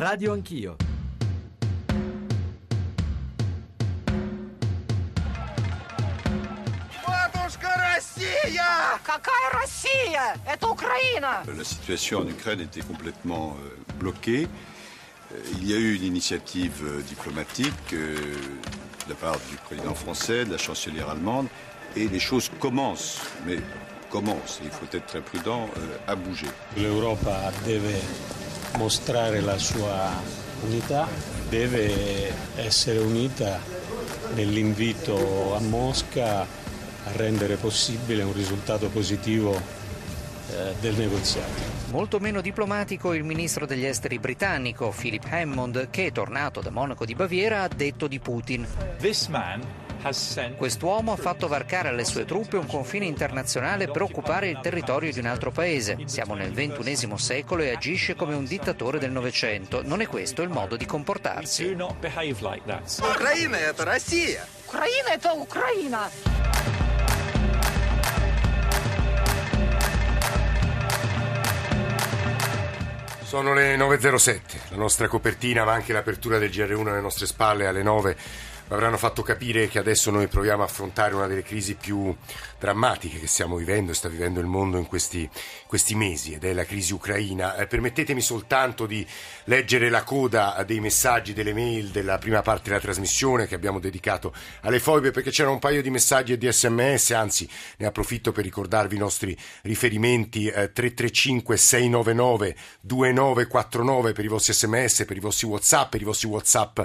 Radio Anch'io. Россия! Какая Россия? Это Украина! La situation en Ukraine était complètement euh, bloquée. Euh, Il y a eu une initiative euh, diplomatique euh, de la part du président français, de la chancelière allemande, et les choses commencent, mais commencent, il faut être très prudent, euh, à bouger. L'Europa deve mostrare la sua unità, deve essere unita nell'invito a Mosca a rendere possibile un risultato positivo eh, del negoziato. Molto meno diplomatico il ministro degli esteri britannico Philip Hammond, che tornato da Monaco di Baviera ha detto di Putin. Quest'uomo ha fatto varcare alle sue truppe un confine internazionale per occupare il territorio di un altro paese. Siamo nel XXI secolo e agisce come un dittatore del Novecento. Non è questo il modo di comportarsi. Ucraina è Russia! Ucraina è Ucraina! Sono le 9.07, la nostra copertina ma anche l'apertura del GR1 alle nostre spalle alle 9 avranno fatto capire che adesso noi proviamo a affrontare una delle crisi più drammatiche che stiamo vivendo e sta vivendo il mondo in questi, questi mesi ed è la crisi ucraina. Eh, permettetemi soltanto di leggere la coda dei messaggi, delle mail della prima parte della trasmissione che abbiamo dedicato alle foibe perché c'era un paio di messaggi e di sms, anzi ne approfitto per ricordarvi i nostri riferimenti eh, 335 699 2949 per i vostri sms, per i vostri whatsapp, per i vostri whatsapp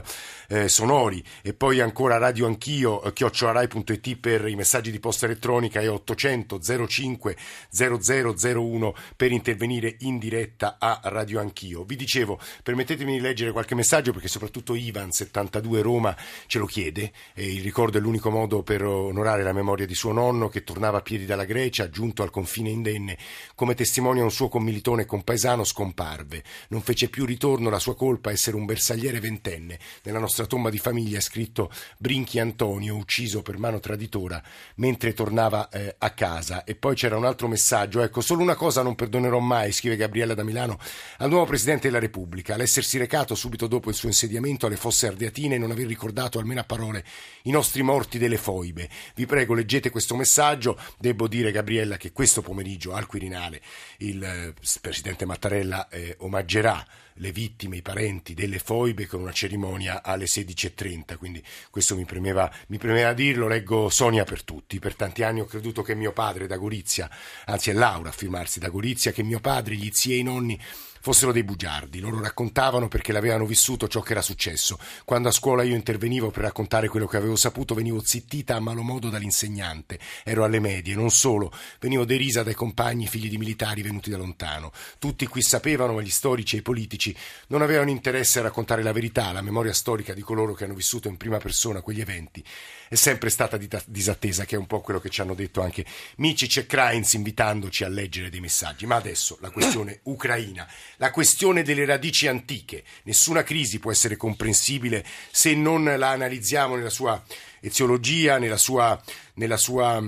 eh, sonori e poi ancora radio anch'io eh, chiocciolarai.it per i messaggi di posta elettronica e 800 05 0001 per intervenire in diretta a radio anch'io. Vi dicevo, permettetemi di leggere qualche messaggio perché soprattutto Ivan 72 Roma ce lo chiede. E il ricordo è l'unico modo per onorare la memoria di suo nonno che tornava a piedi dalla Grecia giunto al confine indenne. Come testimonia un suo commilitone e compaesano scomparve. Non fece più ritorno la sua colpa essere un bersagliere ventenne. Nella nostra tomba di famiglia è scritto Brinchi Antonio ucciso per mano traditora mentre tornava eh, a casa. E poi c'era un altro messaggio. Ecco solo una cosa non perdonerò mai scrive Gabriella da Milano al nuovo Presidente della Repubblica. L'essersi recato subito dopo il suo insediamento alle fosse ardeatine e non aver ricordato almeno a parole i nostri morti delle foibe. Vi prego leggete questo messaggio. Devo dire Gabriella che questo pomeriggio al Quirinale il eh, Presidente Mattarella eh, omaggerà le vittime, i parenti delle foibe con una cerimonia alle 16.30, quindi questo mi premeva, mi premeva dirlo, leggo Sonia per tutti, per tanti anni ho creduto che mio padre da Gorizia, anzi è Laura a firmarsi da Gorizia, che mio padre, gli zii e i nonni fossero dei bugiardi. Loro raccontavano perché l'avevano vissuto ciò che era successo. Quando a scuola io intervenivo per raccontare quello che avevo saputo, venivo zittita a malo modo dall'insegnante. Ero alle medie, non solo, venivo derisa dai compagni figli di militari venuti da lontano. Tutti qui sapevano, ma gli storici e i politici non avevano interesse a raccontare la verità, la memoria storica di coloro che hanno vissuto in prima persona quegli eventi è sempre stata disattesa, che è un po' quello che ci hanno detto anche Micic e Krainz invitandoci a leggere dei messaggi. Ma adesso la questione ucraina, la questione delle radici antiche. Nessuna crisi può essere comprensibile se non la analizziamo nella sua eziologia, nella sua, nella sua,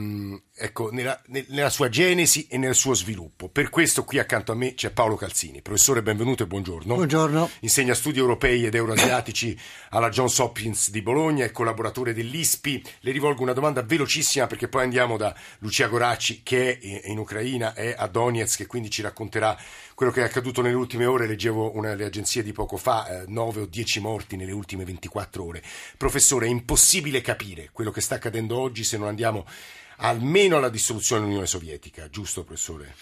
ecco, nella, nella sua genesi e nel suo sviluppo. Per questo qui accanto a me c'è Paolo Calzini. Professore, benvenuto e buongiorno. Buongiorno. Insegna studi europei ed euroasiatici alla Johns Hopkins di Bologna, è collaboratore dell'ISPI. Le rivolgo una domanda velocissima perché poi andiamo da Lucia Goracci che è in Ucraina, è a Donetsk e quindi ci racconterà quello che è accaduto nelle ultime ore. Leggevo una delle agenzie di poco fa, eh, 9 o 10 morti nelle ultime 24 ore. Professore, è impossibile capire quello che sta accadendo oggi se non andiamo almeno alla dissoluzione dell'Unione Sovietica, giusto professore?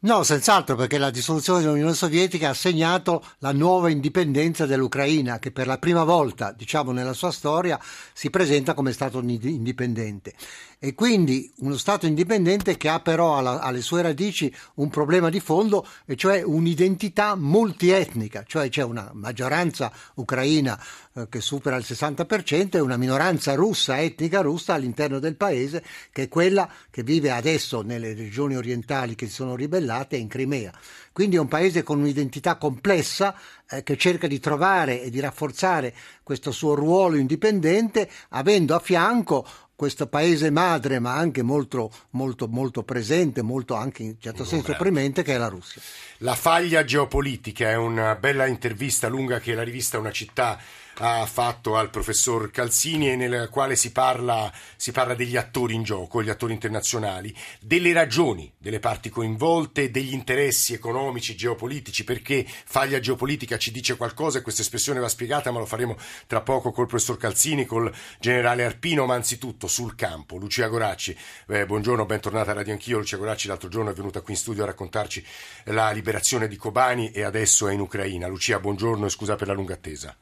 No, senz'altro, perché la dissoluzione dell'Unione Sovietica ha segnato la nuova indipendenza dell'Ucraina, che per la prima volta, diciamo, nella sua storia si presenta come Stato indipendente. E quindi uno Stato indipendente che ha però alla, alle sue radici un problema di fondo, e cioè un'identità multietnica, cioè c'è una maggioranza ucraina eh, che supera il 60% e una minoranza russa, etnica russa all'interno del paese, che è quella che vive adesso nelle regioni orientali che si sono ribellate in Crimea. Quindi è un paese con un'identità complessa eh, che cerca di trovare e di rafforzare questo suo ruolo indipendente, avendo a fianco questo paese madre, ma anche molto, molto, molto presente, molto anche in certo senso premente, che è la Russia. La faglia geopolitica è una bella intervista lunga che la rivista Una città ha fatto al professor Calzini e nel quale si parla, si parla degli attori in gioco, gli attori internazionali, delle ragioni delle parti coinvolte, degli interessi economici, geopolitici, perché faglia geopolitica ci dice qualcosa e questa espressione va spiegata, ma lo faremo tra poco col professor Calzini, col generale Arpino, ma anzitutto sul campo. Lucia Goracci, eh, buongiorno, bentornata a Radio Anch'io. Lucia Goracci l'altro giorno è venuta qui in studio a raccontarci la liberazione di Kobani e adesso è in Ucraina. Lucia, buongiorno e scusa per la lunga attesa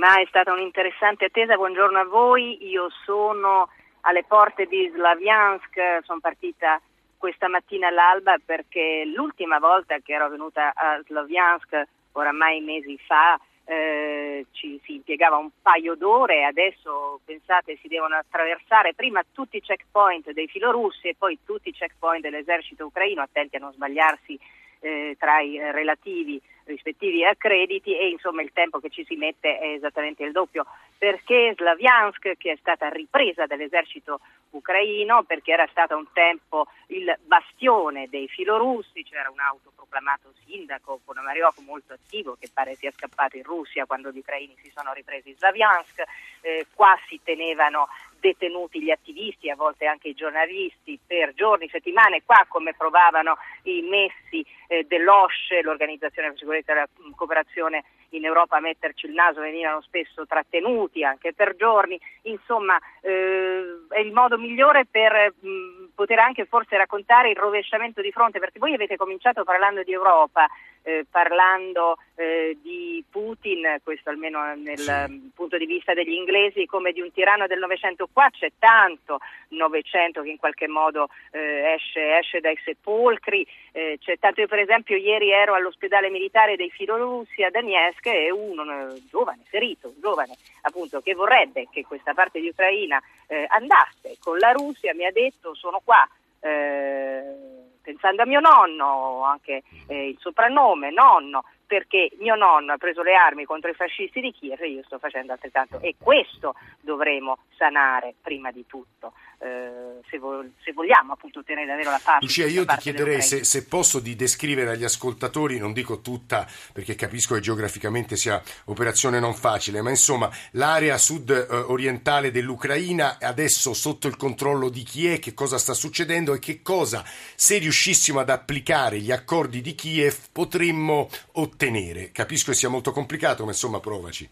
ma è stata un'interessante attesa. Buongiorno a voi, io sono alle porte di Slaviansk, sono partita questa mattina all'alba perché l'ultima volta che ero venuta a Slaviansk, oramai mesi fa, eh, ci si impiegava un paio d'ore, adesso pensate si devono attraversare prima tutti i checkpoint dei filorussi e poi tutti i checkpoint dell'esercito ucraino, attenti a non sbagliarsi eh, tra i relativi rispettivi accrediti e insomma il tempo che ci si mette è esattamente il doppio. Perché Slaviansk che è stata ripresa dall'esercito ucraino perché era stato un tempo il bastione dei filorussi, c'era un autoproclamato sindaco Ponomariov molto attivo che pare sia scappato in Russia quando gli ucraini si sono ripresi Slaviansk, eh, qua si tenevano detenuti gli attivisti, a volte anche i giornalisti, per giorni, settimane, qua come provavano i messi eh, dell'OSCE, l'Organizzazione per la Sicurezza e la Cooperazione in Europa a metterci il naso, venivano spesso trattenuti anche per giorni, insomma eh, è il modo migliore per mh, poter anche forse raccontare il rovesciamento di fronte, perché voi avete cominciato parlando di Europa, eh, parlando eh, di Putin, questo almeno nel sì. punto di vista degli inglesi, come di un tiranno del Novecento. Qua c'è tanto Novecento che in qualche modo eh, esce, esce, dai sepolcri, eh, c'è tanto. Io per esempio ieri ero all'ospedale militare dei filorussi a Donetsk e uno giovane, ferito, un giovane appunto che vorrebbe che questa parte di Ucraina eh, andasse con la Russia mi ha detto sono qua. Eh, pensando a mio nonno, anche eh, il soprannome nonno, perché mio nonno ha preso le armi contro i fascisti di Kiev e io sto facendo altrettanto e questo dovremo sanare prima di tutto eh, se, vo- se, vogliamo appunto ottenere davvero la pace. Lucia, io ti chiederei se, se, posso di descrivere agli ascoltatori, non dico tutta perché capisco che geograficamente sia operazione non facile, ma insomma l'area sud-orientale eh, dell'Ucraina adesso sotto il controllo di chi è, che cosa sta succedendo e che cosa, se riuscissimo ad applicare gli accordi di Kiev, potremmo ottenere ottenere? Capisco che sia molto complicato, ma insomma provaci.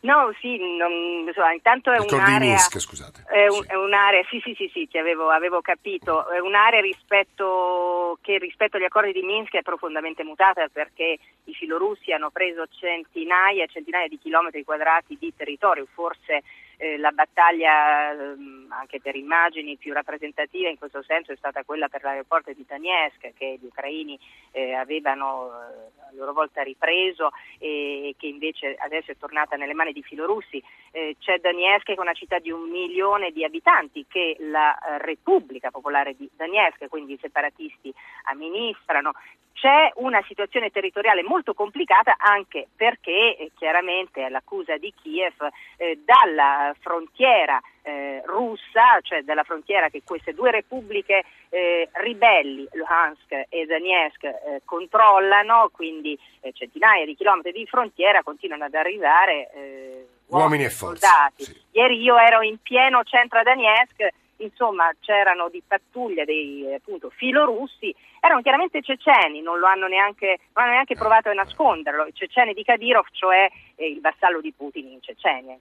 No, sì, non, insomma, intanto è un'area... Minsk, scusate. È, un, sì. è, un'area, sì, sì, sì, sì, ti avevo, avevo, capito. È un'area rispetto, che rispetto agli accordi di Minsk è profondamente mutata perché i filorussi hanno preso centinaia e centinaia di chilometri quadrati di territorio, forse eh, la battaglia eh, anche per immagini più rappresentativa in questo senso è stata quella per l'aeroporto di Donetsk che gli ucraini eh, avevano eh, a loro volta ripreso e che invece adesso è tornata nelle mani di filorussi. Eh, c'è Donetsk che è una città di un milione di abitanti che la Repubblica Popolare di Donetsk, quindi i separatisti, amministrano. C'è una situazione territoriale molto complicata anche perché eh, chiaramente l'accusa di Kiev eh, dalla frontiera eh, russa, cioè dalla frontiera che queste due repubbliche eh, ribelli, Luhansk e Donetsk, eh, controllano, quindi eh, centinaia di chilometri di frontiera continuano ad arrivare uomini, uomini e soldati. Sì. Ieri io ero in pieno centro a Donetsk insomma c'erano di pattuglia dei appunto, filorussi, erano chiaramente ceceni, non lo hanno neanche, non hanno neanche provato a nasconderlo, i ceceni di Kadyrov, cioè eh, il vassallo di Putin in Cecenia.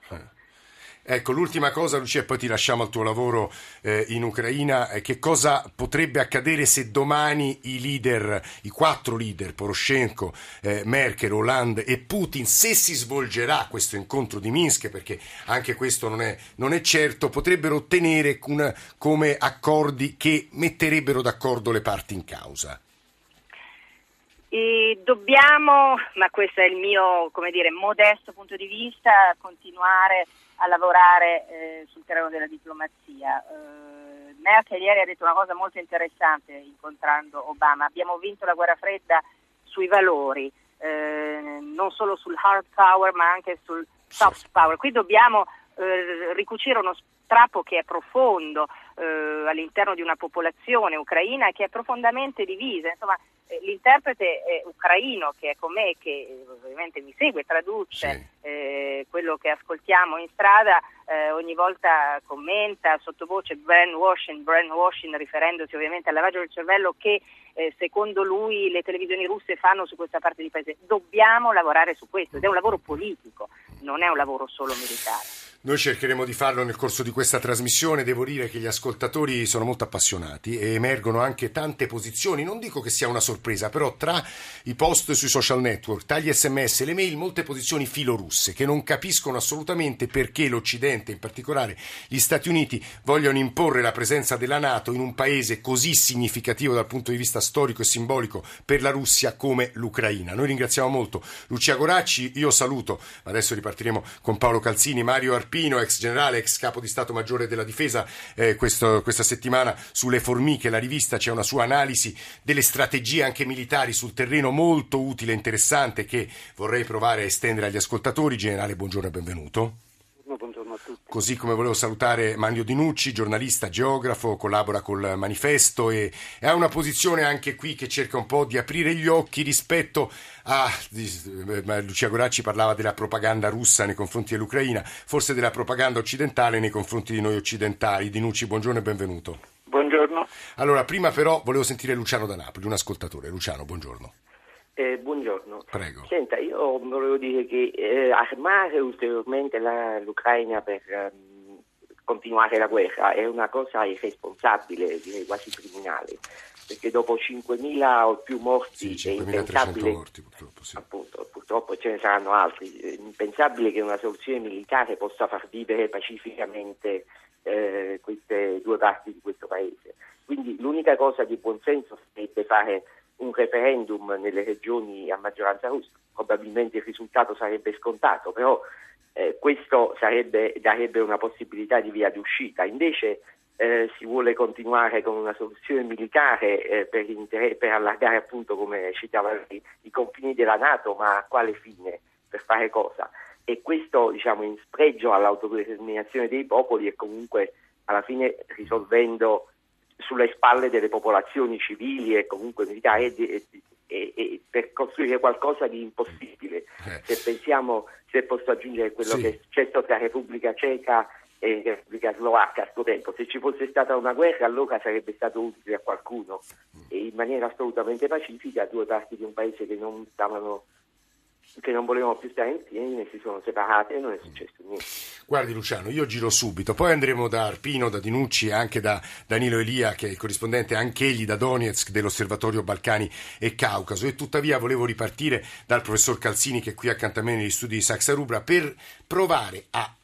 Ecco, l'ultima cosa, Lucia, e poi ti lasciamo al tuo lavoro eh, in Ucraina. Che cosa potrebbe accadere se domani i leader, i quattro leader, Poroshenko, eh, Merkel, Hollande e Putin, se si svolgerà questo incontro di Minsk, perché anche questo non è, non è certo, potrebbero ottenere una, come accordi che metterebbero d'accordo le parti in causa? E dobbiamo, ma questo è il mio dire, modesto punto di vista, continuare a lavorare eh, sul terreno della diplomazia. Eh, Merkel ieri ha detto una cosa molto interessante incontrando Obama, abbiamo vinto la guerra fredda sui valori, eh, non solo sul hard power ma anche sul soft power. Qui dobbiamo eh, ricucire uno strappo che è profondo eh, all'interno di una popolazione ucraina che è profondamente divisa. Insomma, eh, l'interprete eh, ucraino che è con me, che ovviamente mi segue, traduce sì. eh, quello che ascoltiamo in strada, eh, ogni volta commenta sottovoce brainwashing, brainwashing riferendosi ovviamente al lavaggio del cervello che eh, secondo lui le televisioni russe fanno su questa parte di paese. Dobbiamo lavorare su questo ed è un lavoro politico, non è un lavoro solo militare. Noi cercheremo di farlo nel corso di questa trasmissione. Devo dire che gli ascoltatori sono molto appassionati e emergono anche tante posizioni. Non dico che sia una sorpresa, però tra i post sui social network, tra gli sms e le mail, molte posizioni filorusse che non capiscono assolutamente perché l'Occidente, in particolare gli Stati Uniti, vogliono imporre la presenza della Nato in un paese così significativo dal punto di vista storico e simbolico per la Russia come l'Ucraina. Noi ringraziamo molto Lucia Goracci. Io saluto, adesso ripartiremo con Paolo Calzini, Mario Arpini. Pino, ex generale, ex capo di Stato Maggiore della Difesa, eh, questo, questa settimana sulle formiche, la rivista, c'è una sua analisi delle strategie anche militari sul terreno molto utile e interessante che vorrei provare a estendere agli ascoltatori. Generale, buongiorno e benvenuto. Così come volevo salutare Manlio Dinucci, giornalista, geografo, collabora col manifesto e, e, ha una posizione anche qui che cerca un po' di aprire gli occhi rispetto a... Lucia Goracci parlava della propaganda russa nei confronti dell'Ucraina, forse della propaganda occidentale nei confronti di noi occidentali. Dinucci, buongiorno e benvenuto. Buongiorno. Allora, prima però volevo sentire Luciano da Napoli, un ascoltatore. Luciano, buongiorno. Eh, buongiorno. Prego. Senta, io volevo dire che eh, armare ulteriormente la, l'Ucraina per um, continuare la guerra è una cosa irresponsabile, direi quasi criminale, perché dopo 5.000 o più morti sì, è impensabile, morti, purtroppo, sì. appunto, purtroppo ce ne saranno altri, è impensabile che una soluzione militare possa far vivere pacificamente eh, queste due parti di questo paese. Quindi l'unica cosa di buonsenso sarebbe fare un referendum nelle regioni a maggioranza russa, probabilmente il risultato sarebbe scontato, però eh, questo sarebbe, darebbe una possibilità di via d'uscita. Invece eh, si vuole continuare con una soluzione militare eh, per, inter- per, allargare appunto, come citava lei, i confini della Nato, ma a quale fine? Per fare cosa? E questo diciamo, in spregio all'autodeterminazione dei popoli e comunque alla fine risolvendo sulle spalle delle popolazioni civili e comunque militari e, e, e per costruire qualcosa di impossibile. Eh. Se pensiamo, se posso aggiungere quello sì. che è successo tra Repubblica Ceca e Repubblica Slovacca a suo tempo, se ci fosse stata una guerra allora sarebbe stato utile a qualcuno e in maniera assolutamente pacifica due parti di un paese che non stavano che non volevano più stare insieme, si sono separate e non è successo niente. Guardi Luciano, io giro subito, poi andremo da Arpino, da Dinucci e anche da Danilo Elia, che è il corrispondente anch'egli da Donetsk dell'Osservatorio Balcani e Caucaso. E tuttavia volevo ripartire dal professor Calzini, che è qui accanto a me negli studi di Saxa Rubra, per provare a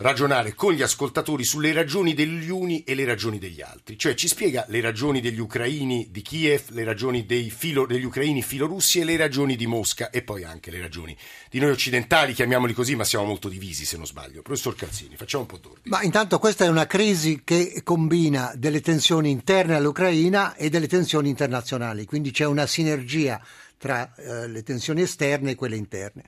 ragionare con gli ascoltatori sulle ragioni degli uni e le ragioni degli altri. Cioè ci spiega le ragioni degli ucraini di Kiev, le ragioni filo, degli ucraini filorussi e le ragioni di Mosca e poi anche le ragioni di noi occidentali, chiamiamoli così, ma siamo molto divisi se non sbaglio. Professor Calzini, facciamo un po' d'ordine. Ma intanto questa è una crisi che combina delle tensioni interne all'Ucraina e delle tensioni internazionali, quindi c'è una sinergia tra eh, le tensioni esterne e quelle interne.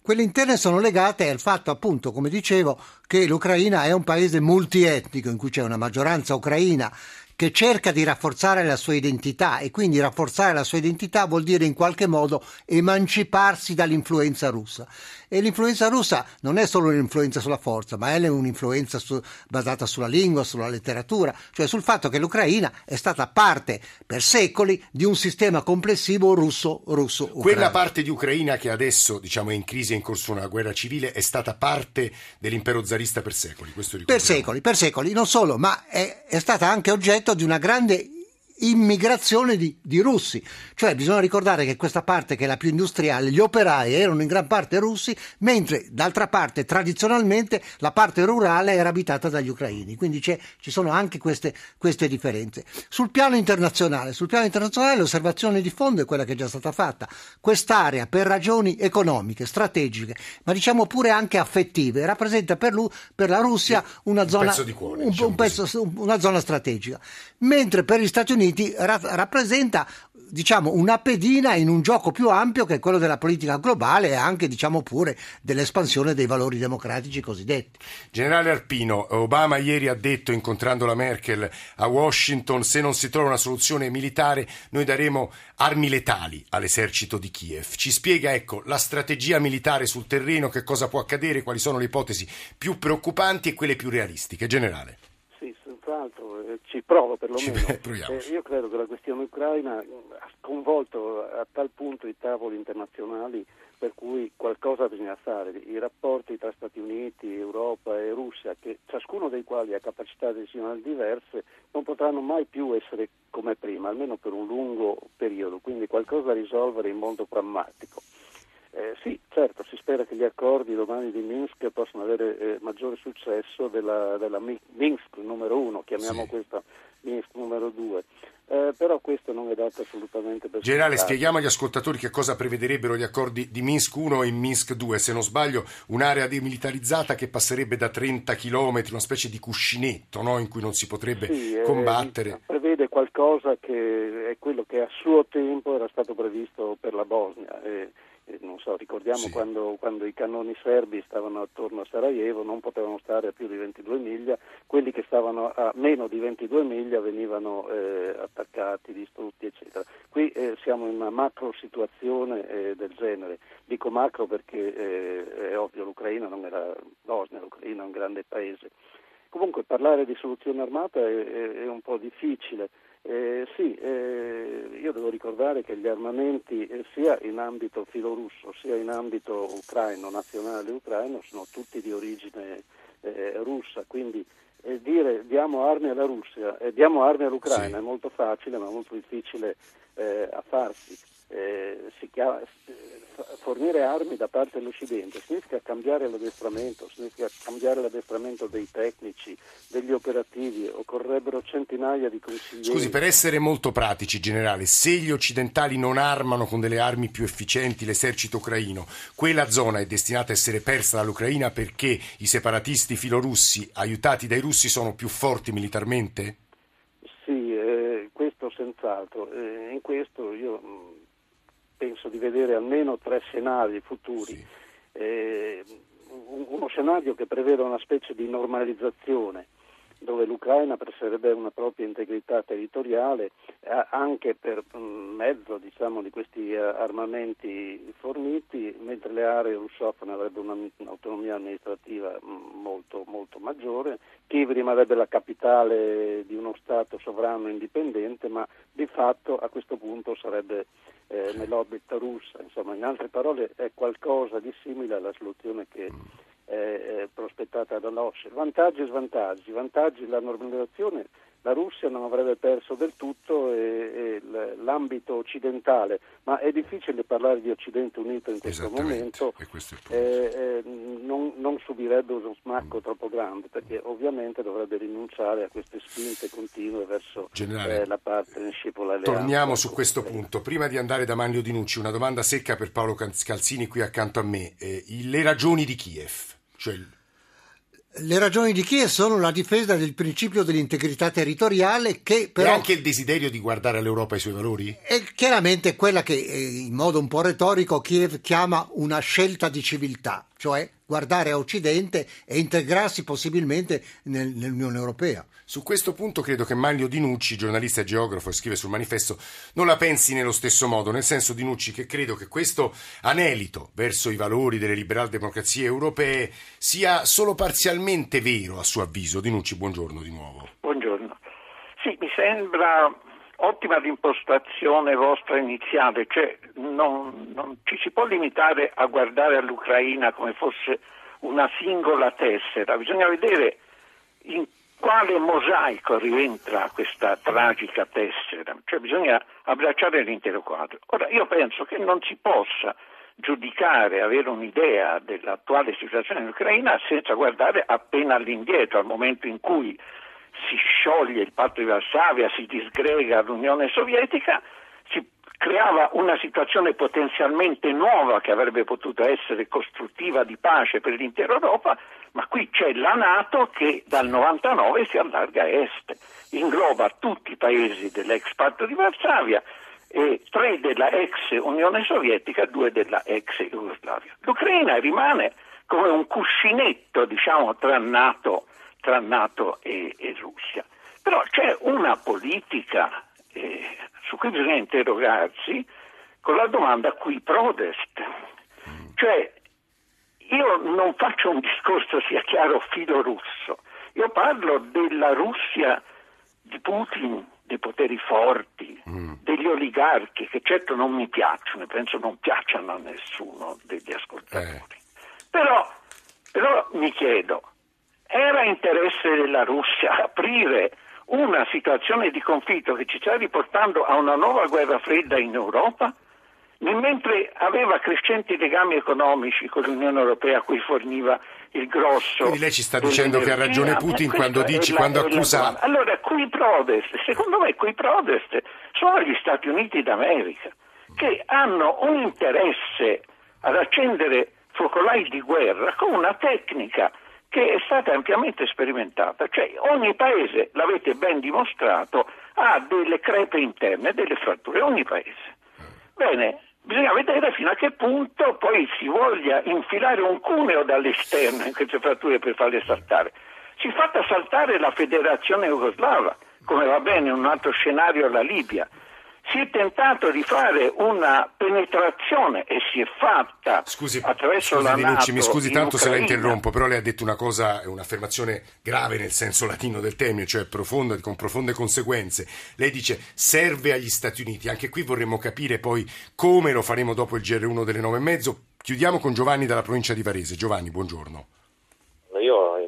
Quelle interne sono legate al fatto, appunto, come dicevo, che l'Ucraina è un paese multietnico in cui c'è una maggioranza ucraina che cerca di rafforzare la sua identità e quindi rafforzare la sua identità vuol dire in qualche modo emanciparsi dall'influenza russa. E l'influenza russa non è solo un'influenza sulla forza, ma è un'influenza su, basata sulla lingua, sulla letteratura, cioè sul fatto che l'Ucraina è stata parte per secoli di un sistema complessivo russo-russo. Quella parte di Ucraina che adesso diciamo, è in crisi, è in corso una guerra civile, è stata parte dell'impero zarista per secoli. per secoli, per secoli, non solo, ma è, è stata anche oggetto di una grande immigrazione di, di, russi. Cioè bisogna ricordare che questa parte che è la più industriale, gli operai erano in gran parte russi, mentre d'altra parte tradizionalmente la parte rurale era abitata dagli ucraini. Quindi ci sono anche queste, queste, differenze. Sul piano internazionale, sul piano internazionale l'osservazione di fondo è quella che è già stata fatta. Quest'area per ragioni economiche, strategiche, ma diciamo pure anche affettive, rappresenta per, lui, per la Russia una, zona, cuore, un, diciamo un pezzo, una zona strategica. Mentre per gli Stati Uniti ra- rappresenta diciamo, una pedina in un gioco più ampio che è quello della politica globale e anche, diciamo pure, dell'espansione dei valori democratici cosiddetti. Generale Arpino, Obama ieri ha detto, incontrando la Merkel a Washington, se non si trova una soluzione militare noi daremo armi letali all'esercito di Kiev. Ci spiega, ecco, la strategia militare sul terreno, che cosa può accadere, quali sono le ipotesi più preoccupanti e quelle più realistiche. Generale. Sì, senz'altro, eh, ci provo perlomeno. Eh, io credo che la questione ucraina ha sconvolto a tal punto i tavoli internazionali per cui qualcosa bisogna fare. I rapporti tra Stati Uniti, Europa e Russia, che ciascuno dei quali ha capacità decisionali diverse, non potranno mai più essere come prima, almeno per un lungo periodo, quindi qualcosa da risolvere in modo prammatico. Eh, sì, certo, si spera che gli accordi domani di Minsk possano avere eh, maggiore successo della, della Mi- Minsk numero uno, chiamiamo Sì. questa Minsk numero due. Eh, però questo non è dato assolutamente per Generale, scontato. spieghiamo agli ascoltatori che cosa prevederebbero gli accordi di Minsk 1 e Minsk 2. Se non sbaglio, un'area demilitarizzata che passerebbe da 30 km, una specie di cuscinetto no? in cui non si potrebbe Sì, eh, combattere. prevede qualcosa che è quello che a suo tempo era stato previsto per la Bosnia. E, e non so, ricordiamo Sì. quando, quando i cannoni serbi stavano attorno a Sarajevo, non potevano stare a più di 22 miglia, quelli che stavano a meno di 22 miglia venivano eh, attaccati, distrutti, eccetera. Qui eh, siamo in una macro situazione eh, del genere. Dico macro perché eh, è ovvio l'Ucraina non la Bosnia, l'Ucraina è un grande paese. Comunque parlare di soluzione armata è, è- è un po' difficile. Eh, sì, eh, io devo ricordare che gli armamenti eh, sia in ambito filorusso sia in ambito ucraino, nazionale ucraino, sono tutti di origine eh, russa, quindi eh, dire diamo armi alla Russia e diamo armi all'Ucraina Sì. è molto facile ma molto difficile eh, a farsi. Eh, si chiama- eh, fornire armi da parte dell'Occidente significa cambiare l'addestramento, significa cambiare l'addestramento dei tecnici, degli operativi, occorrebbero centinaia di consiglieri. Scusi, per essere molto pratici, generale, se gli occidentali non armano con delle armi più efficienti l'esercito ucraino, quella zona è destinata a essere persa dall'Ucraina perché i separatisti filorussi, aiutati dai russi, sono più forti militarmente? Sì, eh, questo senz'altro. Eh, in questo io mh, penso di vedere almeno tre scenari futuri. Sì. Eh, un- uno scenario che prevede una specie di normalizzazione dove l'Ucraina preserverebbe una propria integrità territoriale eh, anche per mh, mezzo diciamo, di questi eh, armamenti forniti, mentre le aree russofone avrebbero una- un'autonomia amministrativa mh, molto, molto maggiore. Kiev rimarrebbe la capitale di uno Stato sovrano indipendente, ma di fatto a questo punto sarebbe eh, nell'orbit russa. Insomma, in altre parole è qualcosa di simile alla soluzione che eh, prospettata dall'OSCE. Vantaggi e svantaggi. Vantaggi la normalizzazione, la Russia non avrebbe perso del tutto e, e l'ambito occidentale, ma è difficile parlare di Occidente unito in questo momento, questo eh, eh, non, non subirebbe uno smacco troppo grande perché ovviamente dovrebbe rinunciare a queste spinte continue verso Generale, eh, la partnership o l'alleanza. Torniamo su questo punto. Prima di andare da Manlio Dinucci, una domanda secca per Paolo Calzini qui accanto a me. Eh, le ragioni di Kiev, cioè il- Le ragioni di Kiev sono la difesa del principio dell'integrità territoriale che e però anche il desiderio di guardare all'Europa e ai suoi valori? è chiaramente quella che eh, in modo un po' retorico Kiev chiama una scelta di civiltà, cioè guardare a Occidente e integrarsi possibilmente nel- nell'Unione Europea. Su questo punto credo che Manlio Dinucci, giornalista e geografo e scrive sul manifesto, non la pensi nello stesso modo, nel senso Dinucci che credo che questo anelito verso i valori delle liberal democrazie europee sia solo parzialmente vero a suo avviso. Dinucci, buongiorno di nuovo. Buongiorno. Sì, mi sembra ottima l'impostazione vostra iniziale, cioè non, non ci si può limitare a guardare all'Ucraina come fosse una singola tessera, bisogna vedere in quale mosaico rientra questa tragica tessera, cioè bisogna abbracciare l'intero quadro. Ora, io penso che non si possa giudicare, avere un'idea dell'attuale situazione in Ucraina senza guardare appena all'indietro, al momento in cui si scioglie il patto di Varsavia, si disgrega l'Unione Sovietica, si creava una situazione potenzialmente nuova che avrebbe potuto essere costruttiva di pace per l'intera Europa, ma qui c'è la Nato che dal 99 si allarga a est, ingloba tutti i paesi dell'ex patto di Varsavia, e tre della ex Unione Sovietica, due della ex Jugoslavia. L'Ucraina rimane come un cuscinetto diciamo, tra NATO, tra NATO e, e, Russia. Però c'è una politica eh, su cui bisogna interrogarsi con la domanda qui prodest. Cioè, io non faccio un discorso, sia chiaro, filo russo, io parlo della Russia di Putin, dei poteri forti, mm. degli oligarchi, che certo non mi piacciono e penso non piacciono a nessuno degli ascoltatori. Eh. Però, però mi chiedo, era interesse della Russia aprire una situazione di conflitto che ci sta riportando a una nuova guerra fredda in Europa? mentre aveva crescenti legami economici con l'Unione Europea a cui forniva il grosso. Quindi lei ci sta dicendo che ha ragione Putin quando, dici, la, quando accusa. allora, qui prodest, secondo me, qui prodest sono gli Stati Uniti d'America che hanno un interesse ad accendere focolai di guerra con una tecnica che è stata ampiamente sperimentata, cioè ogni paese, l'avete ben dimostrato, ha delle crepe interne, delle fratture, ogni paese. Bene, bisogna vedere fino a che punto poi si voglia infilare un cuneo dall'esterno in queste fratture per farle saltare. Si è fatta saltare la federazione jugoslava, come va bene in un altro scenario la Libia, si è tentato di fare una penetrazione e si è fatta scusi, attraverso scusi, la Vinucci, NATO mi scusi tanto se la interrompo, però lei ha detto una cosa, un'affermazione grave nel senso latino del termine, cioè profonda, con profonde conseguenze. Lei dice serve agli Stati Uniti, anche qui vorremmo capire poi come lo faremo dopo il GR1 delle nove e mezzo. Chiudiamo con Giovanni dalla provincia di Varese. Giovanni, buongiorno.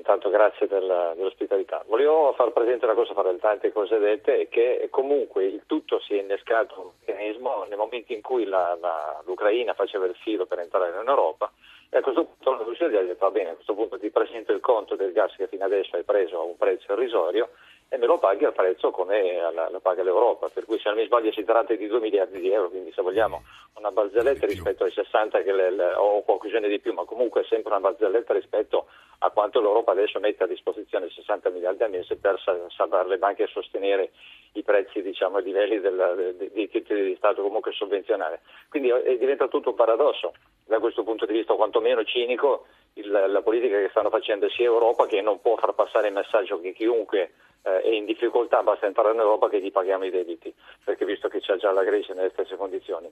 Intanto grazie del, dell'ospitalità. Volevo far presente una cosa fra le tante cose dette che comunque il tutto si è innescato un meccanismo nel momento in cui la, la, l'Ucraina faceva il filo per entrare in Europa e a questo punto la Russia gli ha detto va bene, a questo punto ti presento il conto del gas che fino adesso hai preso a un prezzo irrisorio e me lo paghi al prezzo come la, la paga l'Europa, per cui se non mi sbaglio si tratta di 2 miliardi di euro, quindi se vogliamo una barzelletta rispetto ai 60 che le, le, o qualcosina di più, ma comunque è sempre una barzelletta rispetto a quanto l'Europa adesso mette a disposizione 60 miliardi al mese per salvare le banche e sostenere i prezzi diciamo, ai livelli del, dei, dei titoli di Stato comunque sovvenzionare. Quindi è, diventa tutto un paradosso da questo punto di vista, quantomeno cinico, il, la politica che stanno facendo sia Europa che non può far passare il messaggio che chiunque eh, è in difficoltà basta entrare in Europa che gli paghiamo i debiti, perché visto che c'è già la Grecia nelle stesse condizioni,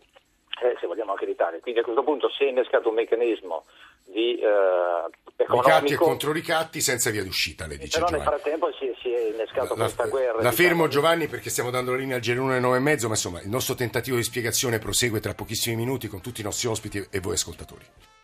eh, se vogliamo anche l'Italia. Quindi a questo punto si è innescato un meccanismo di eh. Ricatti e controricatti senza via d'uscita, le dice Però Giovanni. nel frattempo si, si è innescato la, questa guerra. La fermo diciamo, Giovanni perché stiamo dando la linea al G1 alle 9 e mezzo, ma insomma il nostro tentativo di spiegazione prosegue tra pochissimi minuti con tutti i nostri ospiti e voi ascoltatori.